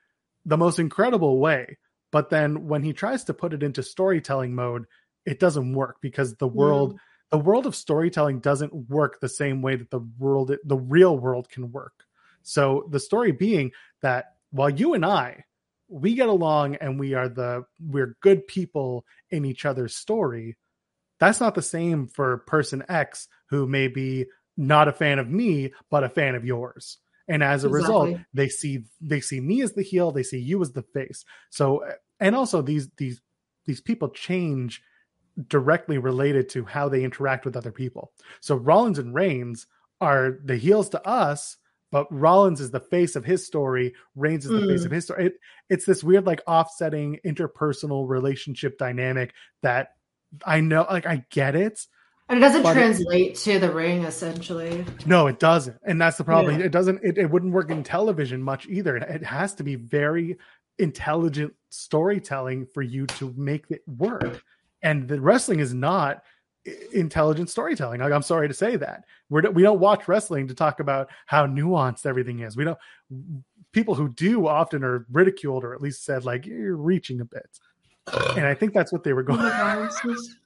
A: the most incredible way. But then when he tries to put it into storytelling mode, it doesn't work because the world the world of storytelling doesn't work the same way that the world the real world can work. So the story being that while you and i we get along and we are the we're good people in each other's story that's not the same for person x who may be not a fan of me but a fan of yours. And as a result they see they see me as the heel they see you as the face. So and also these these these people change directly related to how they interact with other people. So Rollins and Reigns are the heels to us, but Rollins is the face of his story. Reigns is the face
B: Mm.
A: of his story. It, it's this weird, like offsetting interpersonal relationship dynamic that I know, like I get it.
B: And it doesn't
A: But it-
B: translate to the ring, essentially.
A: No, it doesn't, and that's the problem.
B: Yeah.
A: It doesn't. It, it wouldn't work in television much either. It, it has to be very intelligent storytelling for you to make it work. And the wrestling is not intelligent storytelling. Like I'm sorry to say that we're we don't watch wrestling to talk about how nuanced everything is. We don't. People who do often are ridiculed or at least said like you're reaching a bit. And I think that's what they were going.
B: my God, this is-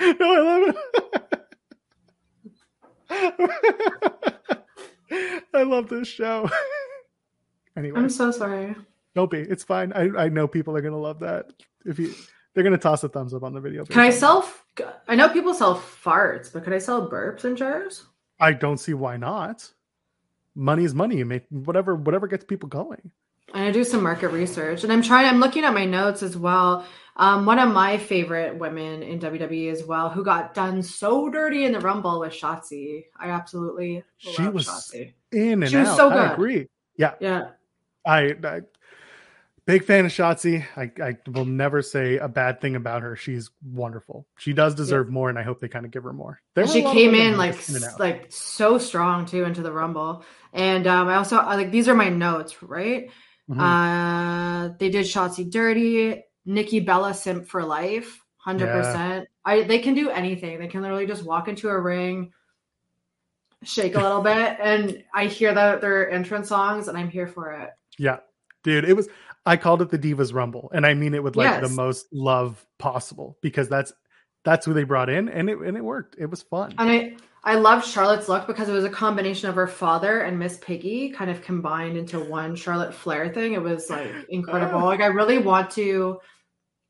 A: no, I love it. I love this show. anyway,
B: I'm so sorry.
A: Don't be. It's fine. I, I know people are gonna love that. If you, they're gonna toss a thumbs up on the video.
B: Can I sell? I know people sell farts, but could I sell burps in jars?
A: I don't see why not. Money is money. You make whatever whatever gets people going.
B: And I do some market research, and I'm trying. I'm looking at my notes as well. Um, one of my favorite women in WWE as well, who got done so dirty in the Rumble, was Shotzi. I absolutely
A: She
B: love
A: was
B: Shotzi.
A: In and
B: She was
A: out.
B: so
A: I
B: good.
A: agree. Yeah,
B: Yeah,
A: I, I big fan of Shotzi. I, I will never say a bad thing about her. She's wonderful. She does deserve more, and I hope they kind of give her more.
B: She
A: a lot of
B: came in like
A: in
B: like so strong too into the Rumble. And um, I also like these are my notes, right?
A: Mhm.
B: Uh, they did Shotzi dirty. Nikki Bella simp for life, hundred percent. I they can do anything. They can literally just walk into a ring, shake a little bit, and I hear that their entrance songs, and I'm here for it.
A: Yeah, dude, it was. I called it the Divas Rumble, and I mean it with like the most love possible because that's that's who they brought in, and it and it worked. It was fun.
B: And I I loved Charlotte's look because it was a combination of her father and Miss Piggy kind of combined into one Charlotte Flair thing. It was like incredible. Like I really want to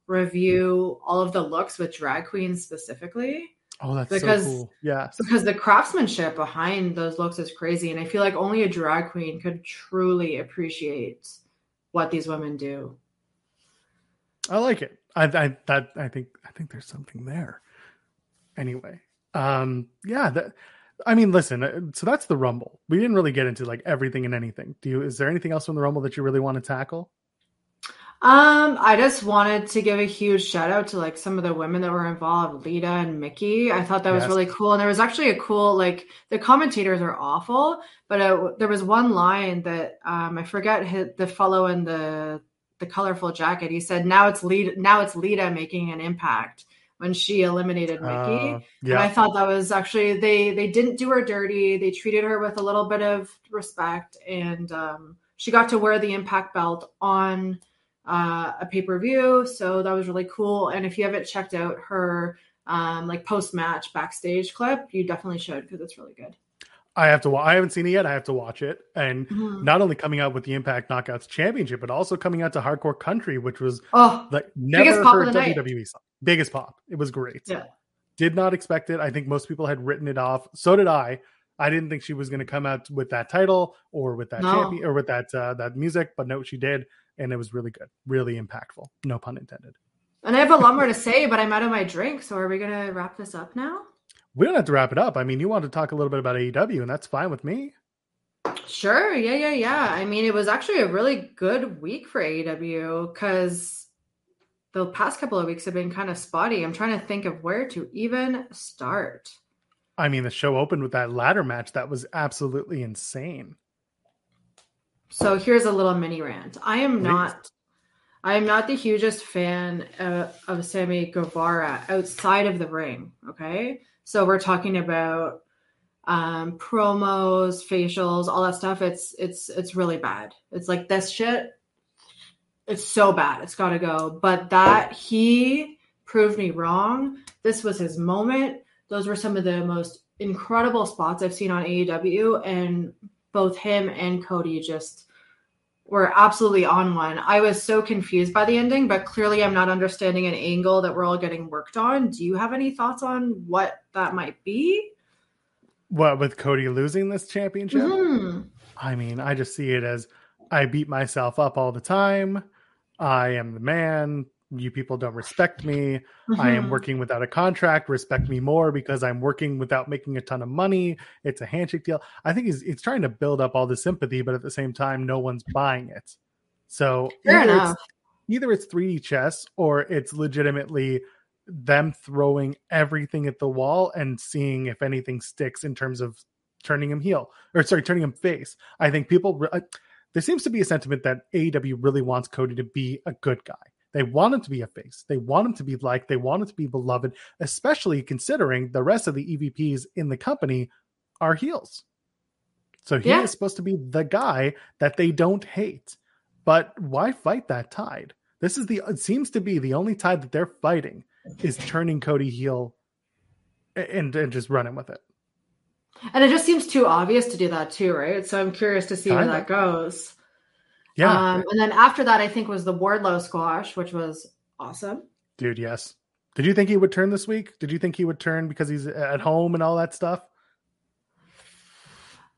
B: review all of the looks with drag queens specifically
A: oh, that's
B: because-
A: so cool. Yes,
B: because the craftsmanship behind those looks is crazy and I feel like only a drag queen could truly appreciate what these women do.
A: I like it. I, I that I think I think there's something there. Anyway, um, yeah, that. I mean, listen. uh, So that's the Rumble. We didn't really get into like everything and anything. Do you? Is there anything else from the Rumble that you really want to tackle?
B: Um, I just wanted to give a huge shout out to like some of the women that were involved, Lita and Mickie. I thought that was really cool, and there was actually a cool like the commentators are awful, but uh, there was one line that um I forget his, the fellow in the the colorful jacket. He said, "Now it's Lita, now it's Lita making an impact." When she eliminated Mickie,
A: Uh,
B: and I thought that was actually they they didn't do her dirty. They treated her with a little bit of respect, and um, she got to wear the Impact belt on uh, a pay per view. So that was really cool. And if you haven't checked out her um, like post match backstage clip, you definitely should because it's really good.
A: I have to. wa- I haven't seen it yet. I have to watch it. And
B: Mhm.
A: not only coming out with the Impact Knockouts Championship, but also coming out to Hardcore Country, which was
B: Oh,
A: like never heard
B: the night.
A: WWE song. Biggest pop. It was great.
B: Yeah.
A: Did not expect it. I think most people had written it off. So did I. I didn't think she was going to come out with that title or with that
B: No.
A: champion or with that uh, that music, but no, she did, and it was really good, really impactful. No pun intended.
B: and I have a lot more to say, but I'm out of my drink. So are we gonna wrap this up now?
A: We don't have to wrap it up. I mean, you want to talk a little bit about AEW, and that's fine with me.
B: Sure. Yeah, yeah, yeah. I mean, it was actually a really good week for AEW because the past couple of weeks have been kind of spotty. I'm trying to think of where to even start.
A: I mean, the show opened with that ladder match that was absolutely insane.
B: So here's a little mini rant. I am
A: Please.
B: not I am not the hugest fan uh, of Sammy Guevara outside of the ring, okay? So we're talking about um promos, facials, all that stuff. It's it's it's really bad. It's like this shit it's so bad. It's got to go. But that he proved me wrong. This was his moment. Those were some of the most incredible spots I've seen on AEW and both him and Cody just were absolutely on one. I was so confused by the ending, but clearly I'm not understanding an angle that we're all getting worked on. Do you have any thoughts on what that might be?
A: What with Cody losing this championship?
B: Mhm.
A: I mean, I just see it as I beat myself up all the time. I am the man. You people don't respect me. I am
B: Mhm.
A: working without a contract. Respect me more because I'm working without making a ton of money. It's a handshake deal. I think he's, he's trying to build up all the sympathy, but at the same time, no one's buying it. So
B: Fair
A: either
B: enough.
A: it's, either it's 3D chess or it's legitimately them throwing everything at the wall and seeing if anything sticks in terms of turning him heel or sorry, turning him face. I think people, re- uh, there seems to be a sentiment that AEW really wants Cody to be a good guy. They want him to be a face. They want him to be liked. They want him to be beloved, especially considering the rest of the EVPs in the company are heels. So he
B: Yeah.
A: is supposed to be the guy that they don't hate. But why fight that tide? This is the it seems to be the only tide that they're fighting is turning Cody heel and, and just running with it.
B: And it just seems too obvious to do that too, right? So I'm curious to see where
A: Kinda.
B: that goes.
A: Yeah,
B: Um, and then after that, I think was the Wardlow squash, which was awesome.
A: dude, yes. Did you think he would turn this week? Did you think he would turn because he's at home and all that stuff?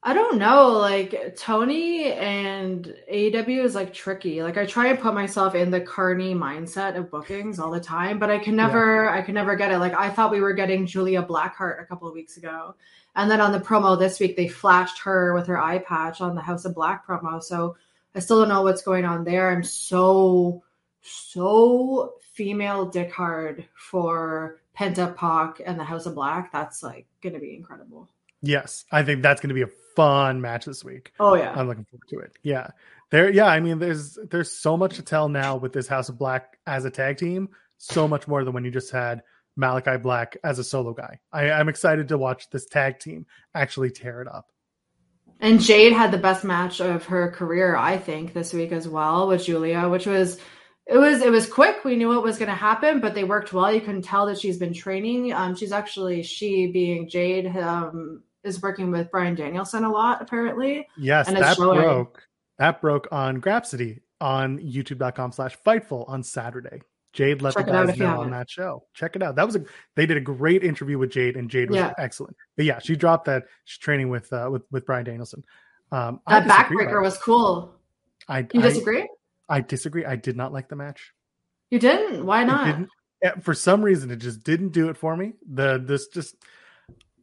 B: I don't know. Like Tony and AEW is like tricky. Like I try and put myself in the Carney mindset of bookings all the time, but I can never, I can never get it. Like I thought we were getting Julia Blackheart a couple of weeks ago, and then on the promo this week they flashed her with her eye patch on the House of Black promo. So I still don't know what's going on there. I'm so, so female dick hard for Penta Pac and the House of Black. That's like going to be incredible.
A: Yes, I think that's going to be a fun match this week.
B: Oh yeah.
A: I'm looking forward to it. Yeah. There yeah, I mean there's there's so much to tell now with this House of Black as a tag team, so much more than when you just had Malachi Black as a solo guy. I, I'm excited to watch this tag team actually tear it up.
B: And Jade had the best match of her career, I think, this week as well with Julia, which was it was it was quick. We knew what was going to happen, but they worked well. You can tell that she's been training. Um, she's actually she being Jade um, is working with Bryan Danielson a lot apparently.
A: Yes,
B: And
A: that
B: showing.
A: broke. That broke on Grapsody on youtube.com slash fightful on Saturday. Jade let
B: Check
A: the guys know on that show. Check it out. That was a they did a great interview with Jade, and Jade was
B: Yeah.
A: excellent. But yeah, she dropped that she's training with uh with, with Bryan Danielson. Um
B: That backbreaker was cool.
A: I,
B: You
A: I
B: disagree?
A: I disagree. I did not like the match.
B: You didn't? Why not?
A: didn't for some reason, it just didn't do it for me. The this just.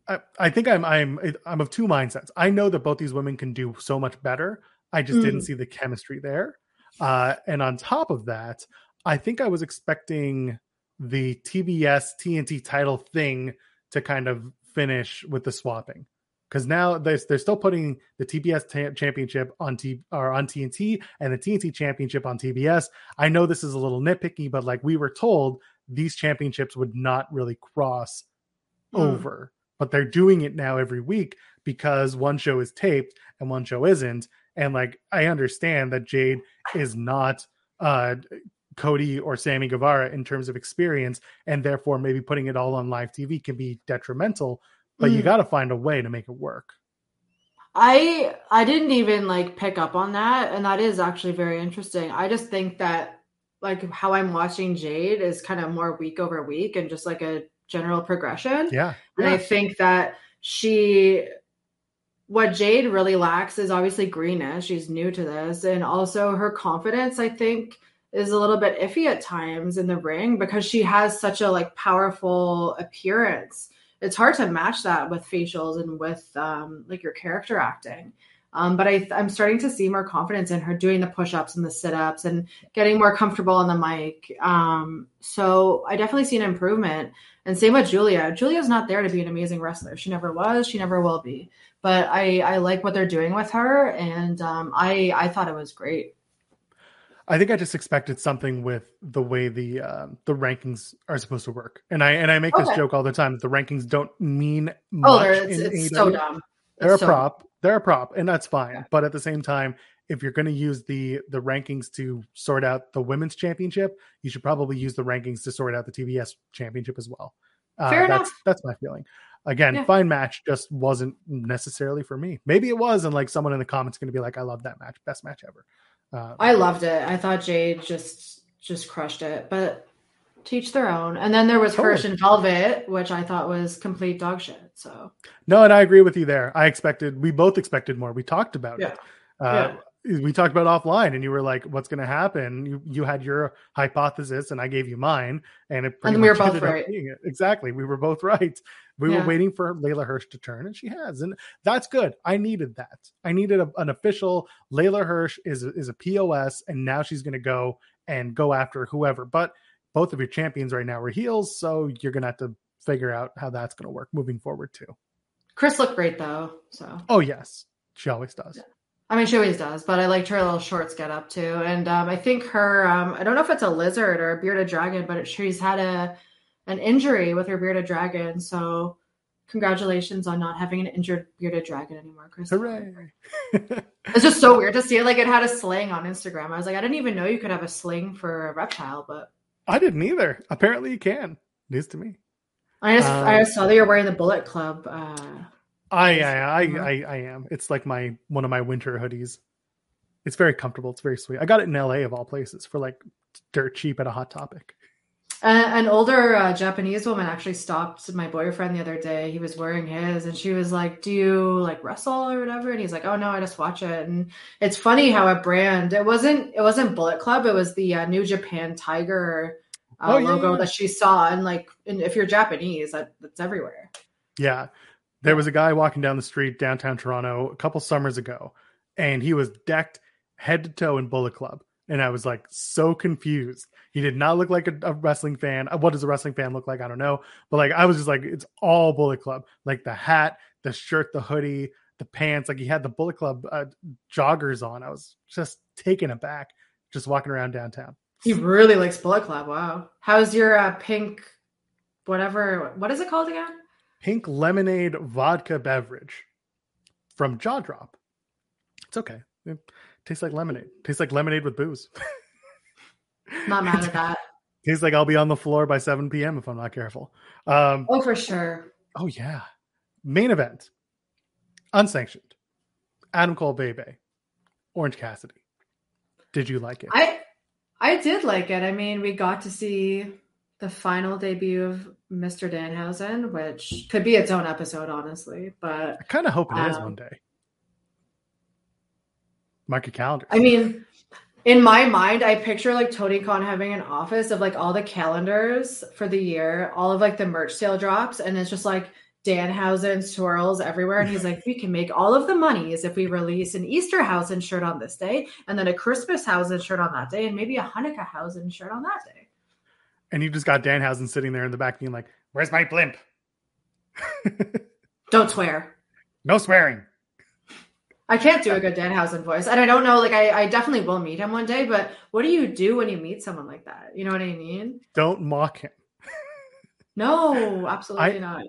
A: I, I think I'm I'm I'm of two mindsets. I know that both these women can do so much better. I just mm. didn't see the chemistry there. Uh, and on top of that, I think I was expecting the TBS TNT title thing to kind of finish with the swapping because now they're, they're still putting the TBS t- championship on T or on TNT and the TNT championship on TBS. I know this is a little nitpicky, but like we were told, these championships would not really cross mm. over, but they're doing it now every week because one show is taped and one show isn't. And like I understand that Jade is not uh Cody or Sammy Guevara in terms of experience, and therefore maybe putting it all on live TV can be detrimental. But mm. you got to find a way to make it work.
B: I I didn't even like pick up on that, and that is actually very interesting. I just think that like how I'm watching Jade is kind of more week over week and just like a general progression.
A: Yeah,
B: and
A: yeah.
B: I think that she what Jade really lacks is obviously greenness. She's new to this, and also her confidence. I think is a little bit iffy at times in the ring because she has such a like powerful appearance. It's hard to match that with facials and with um, like your character acting. Um, but I, I'm starting to see more confidence in her doing the push-ups and the sit-ups and getting more comfortable on the mic. Um, so I definitely see an improvement. And same with Julia. Julia's not there to be an amazing wrestler. She never was. She never will be. But I, I like what they're doing with her, and um, I, I thought it was great.
A: I think I just expected something with the way the uh, the rankings are supposed to work, and I and I make okay. this joke all the time. The rankings don't mean oh, much. Oh,
B: it's, it's so dumb.
A: They're it's a so prop. Dumb. They're a prop, and that's fine. Yeah. But at the same time, if you're going to use the the rankings to sort out the women's championship, you should probably use the rankings to sort out the TBS championship as well.
B: Uh, Fair
A: that's,
B: enough.
A: That's my feeling. Again, yeah. fine match just wasn't necessarily for me. Maybe it was, and like someone in the comments going to be like, "I love that match, best match ever."
B: Uh, I loved it. I thought Jade just just crushed it, but teach their own. And then there was totally. Hirsch and Velvet, which I thought was complete dog shit. So
A: no, and I agree with you there. I expected we both expected more. We talked about
B: yeah.
A: it. Uh, yeah we talked about offline and you were like what's going to happen? You you had your hypothesis and i gave you mine and it
B: and we were both right.
A: exactly. We were both right. We yeah. were waiting for leyla hirsch to turn and she has and that's good. I needed that. I needed a, an official leyla hirsch is is a pos and now she's going to go and go after whoever. But both of your champions right now are heels so you're going to have to figure out how that's going to work moving forward too.
B: Chris looked great though so.
A: Oh yes. She always does.
B: Yeah. I mean, she always does, but I liked her little shorts get up too. And um, I think her, um, I don't know if it's a lizard or a bearded dragon, but she's had a an injury with her bearded dragon. So congratulations on not having an injured bearded dragon anymore, Chris.
A: Hooray!
B: it's just so weird to see it. Like it had a sling on Instagram. I was like, I didn't even know you could have a sling for a reptile, but
A: I didn't either. Apparently, you can. News to me.
B: I just um, I just saw that you're wearing the Bullet Club. Uh,
A: I I, I I am. It's like my one of my winter hoodies. It's very comfortable. It's very sweet. I got it in LA of all places for like dirt cheap at a hot topic.
B: an older uh, Japanese woman actually stopped my boyfriend the other day. He was wearing his, and she was like, "Do you like wrestle or whatever?" And he's like, "Oh no, I just watch it." And it's funny how a brand it wasn't it wasn't Bullet Club. It was the uh, New Japan Tiger uh, oh, yeah, logo yeah. that she saw, and like, and if you're Japanese, that, that's everywhere.
A: Yeah, there was a guy walking down the street downtown Toronto a couple summers ago, and he was decked head to toe in Bullet Club. And I was like so confused. He did not look like a, a, wrestling fan. What does a wrestling fan look like? I don't know. But like I was just like, it's all Bullet Club. Like the hat, the shirt, the hoodie, the pants. Like he had the Bullet Club uh, joggers on. I was just taken aback just walking around downtown.
B: He really likes Bullet Club. Wow. How's your uh, pink, whatever? What is it called again?
A: Pink lemonade vodka beverage from Jaw Drop. It's okay. It tastes like lemonade. Tastes like lemonade with booze.
B: not mad at that.
A: Tastes like I'll be on the floor by 7 p.m. if I'm not careful. Um,
B: oh, for sure.
A: Oh, yeah. Main event. Unsanctioned. Adam Cole Bebe. Orange Cassidy. Did you like it?
B: I I did like it. I mean, we got to see the final debut of Mr. Danhausen, which could be its own episode, honestly. But
A: I kind of hope it um, is one day. Mark your calendar.
B: I mean, in my mind, I picture like Tony Khan having an office of like all the calendars for the year, all of like the merch sale drops, and it's just like Danhausen swirls everywhere. And he's like, we can make all of the monies if we release an Easter Easterhausen shirt on this day, and then a Christmashausen shirt on that day, and maybe a Hanukkahhausen shirt on that day.
A: And you just got Danhausen sitting there in the back being like, Where's my blimp?
B: Don't swear.
A: No swearing.
B: I can't do a good Danhausen voice. And I don't know, like I, I definitely will meet him one day, but what do you do when you meet someone like that? You know what I mean?
A: Don't mock him.
B: no, absolutely
A: I,
B: not.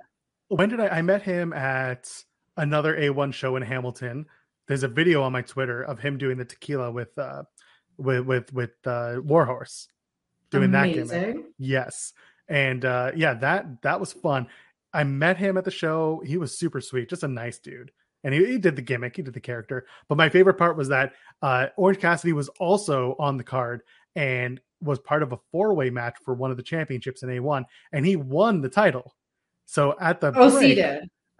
A: When did I I met him at another A1 show in Hamilton. There's a video on my Twitter of him doing the tequila with uh with with with uh Warhorse. Doing
B: Amazing.
A: that gimmick. Yes. And uh yeah, that that was fun. I met him at the show. He was super sweet, just a nice dude and he, he, did the gimmick, he did the character. But my favorite part was that uh, Orange Cassidy was also on the card and was part of a four way match for one of the championships in A1, and he won the title. So at the
B: oh,
A: break,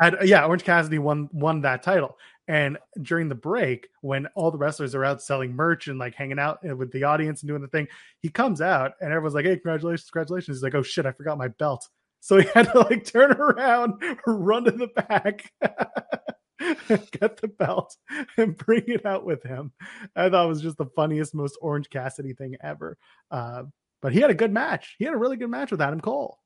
A: At, yeah, Orange Cassidy won won that title. And during the break, when all the wrestlers are out selling merch and like hanging out uh, with the audience and doing the thing, he comes out and everyone's like, "Hey, congratulations, congratulations!" He's like, "Oh shit, I forgot my belt." So he had to like turn around, run to the back. get the belt and bring it out with him. I thought it was just the funniest, most Orange Cassidy thing ever. Uh, but he had a good match. He had a really good match with Adam Cole.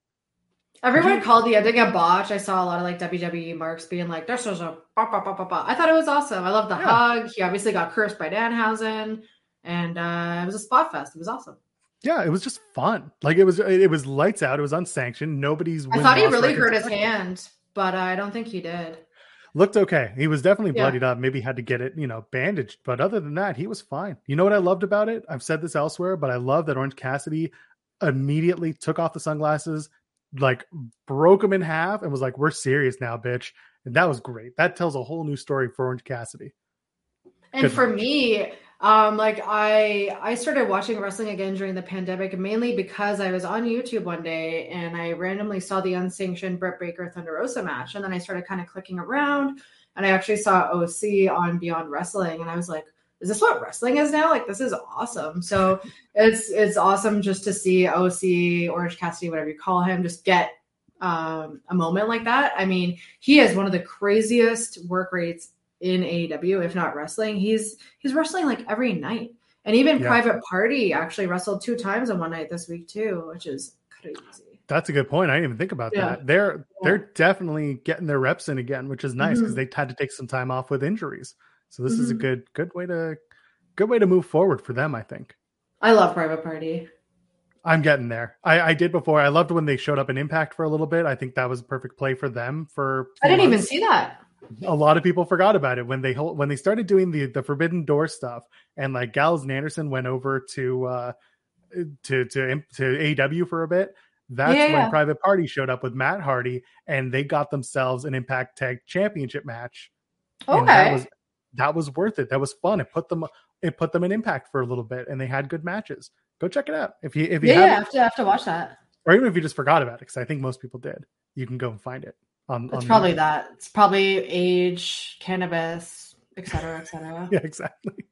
B: Everyone you- called the ending a botch. I saw a lot of like WWE marks being like, "This was a bah, bah, bah, bah, I thought it was awesome. I love the yeah. hug. He obviously got cursed by Danhausen, and uh, it was a spot fest. It was awesome.
A: Yeah, it was just fun. Like it was, it was lights out. It was unsanctioned. Nobody's.
B: I thought he really hurt his hand, but uh, I don't think he did
A: looked okay. He was definitely bloodied yeah. up. Maybe had to get it, you know, bandaged. But other than that, he was fine. You know what I loved about it? I've said this elsewhere, but I love that Orange Cassidy immediately took off the sunglasses, like broke them in half, and was like, "We're serious now, bitch." And that was great. That tells a whole new story for Orange Cassidy.
B: And Good for match. me, um, like I I started watching wrestling again during the pandemic, mainly because I was on YouTube one day and I randomly saw the unsanctioned Britt Baker Thunder Rosa match, and then I started kind of clicking around, and I actually saw OC on Beyond Wrestling, and I was like, "Is this what wrestling is now? Like this is awesome!" So it's it's awesome just to see OC Orange Cassidy, whatever you call him, just get um, a moment like that. I mean, he has one of the craziest work rates in AEW, if not wrestling. He's he's wrestling like every night. And even yeah. Private Party actually wrestled two times in one night this week too, which is crazy.
A: That's a good point. I didn't even think about yeah. that. They're yeah. they're definitely getting their reps in again, which is nice because mm-hmm. they had to take some time off with injuries. So this mm-hmm. is a mm-hmm. good good way to good way to move forward for them, I think.
B: I love Private Party.
A: I'm getting there. I, I did before. I loved when they showed up in Impact for a little bit. I think that was a perfect play for them. For
B: I didn't months. even see that
A: a lot of people forgot about it when they when they started doing the the Forbidden Door stuff, and like Gallows and Anderson went over to uh to to to AW for a bit. That's yeah, when yeah. Private Party showed up with Matt Hardy, and they got themselves an Impact Tag Championship match.
B: Okay,
A: that was that was worth it. That was fun. It put them it put them in Impact for a little bit, and they had good matches. Go check it out if you if you
B: yeah, yeah I have to have to watch that,
A: or even if you just forgot about it, because I think most people did. You can go and find it. On,
B: it's on probably that. It's probably age, cannabis, etc., etc.
A: yeah, exactly.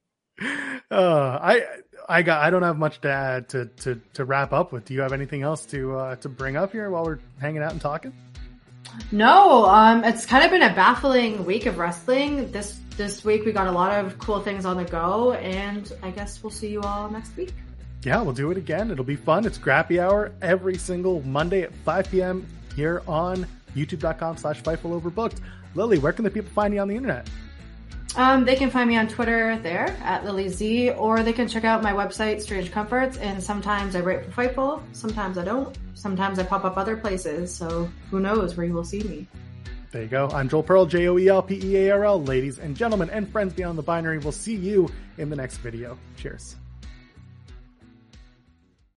A: Uh, I I got I don't have much to add to to to wrap up with. Do you have anything else to uh, to bring up here while we're hanging out and talking?
B: No, um, it's kind of been a baffling week of wrestling. This this week we got a lot of cool things on the go, and I guess we'll see you all next week.
A: Yeah, we'll do it again. It'll be fun. It's Grappy Hour every single Monday at 5 p.m. here on youtube.com slash Fightful Overbooked. Lillie, where can the people find you on the internet?
B: Um, they can find me on Twitter there at Lilliezi, or they can check out my website, Strange Comforts. And sometimes I write for Fightful, sometimes I don't. Sometimes I pop up other places, so who knows where you will see me.
A: There you go. I'm Joel Pearl, J O E L P E A R L. Ladies and gentlemen and friends beyond the binary, we'll see you in the next video. Cheers.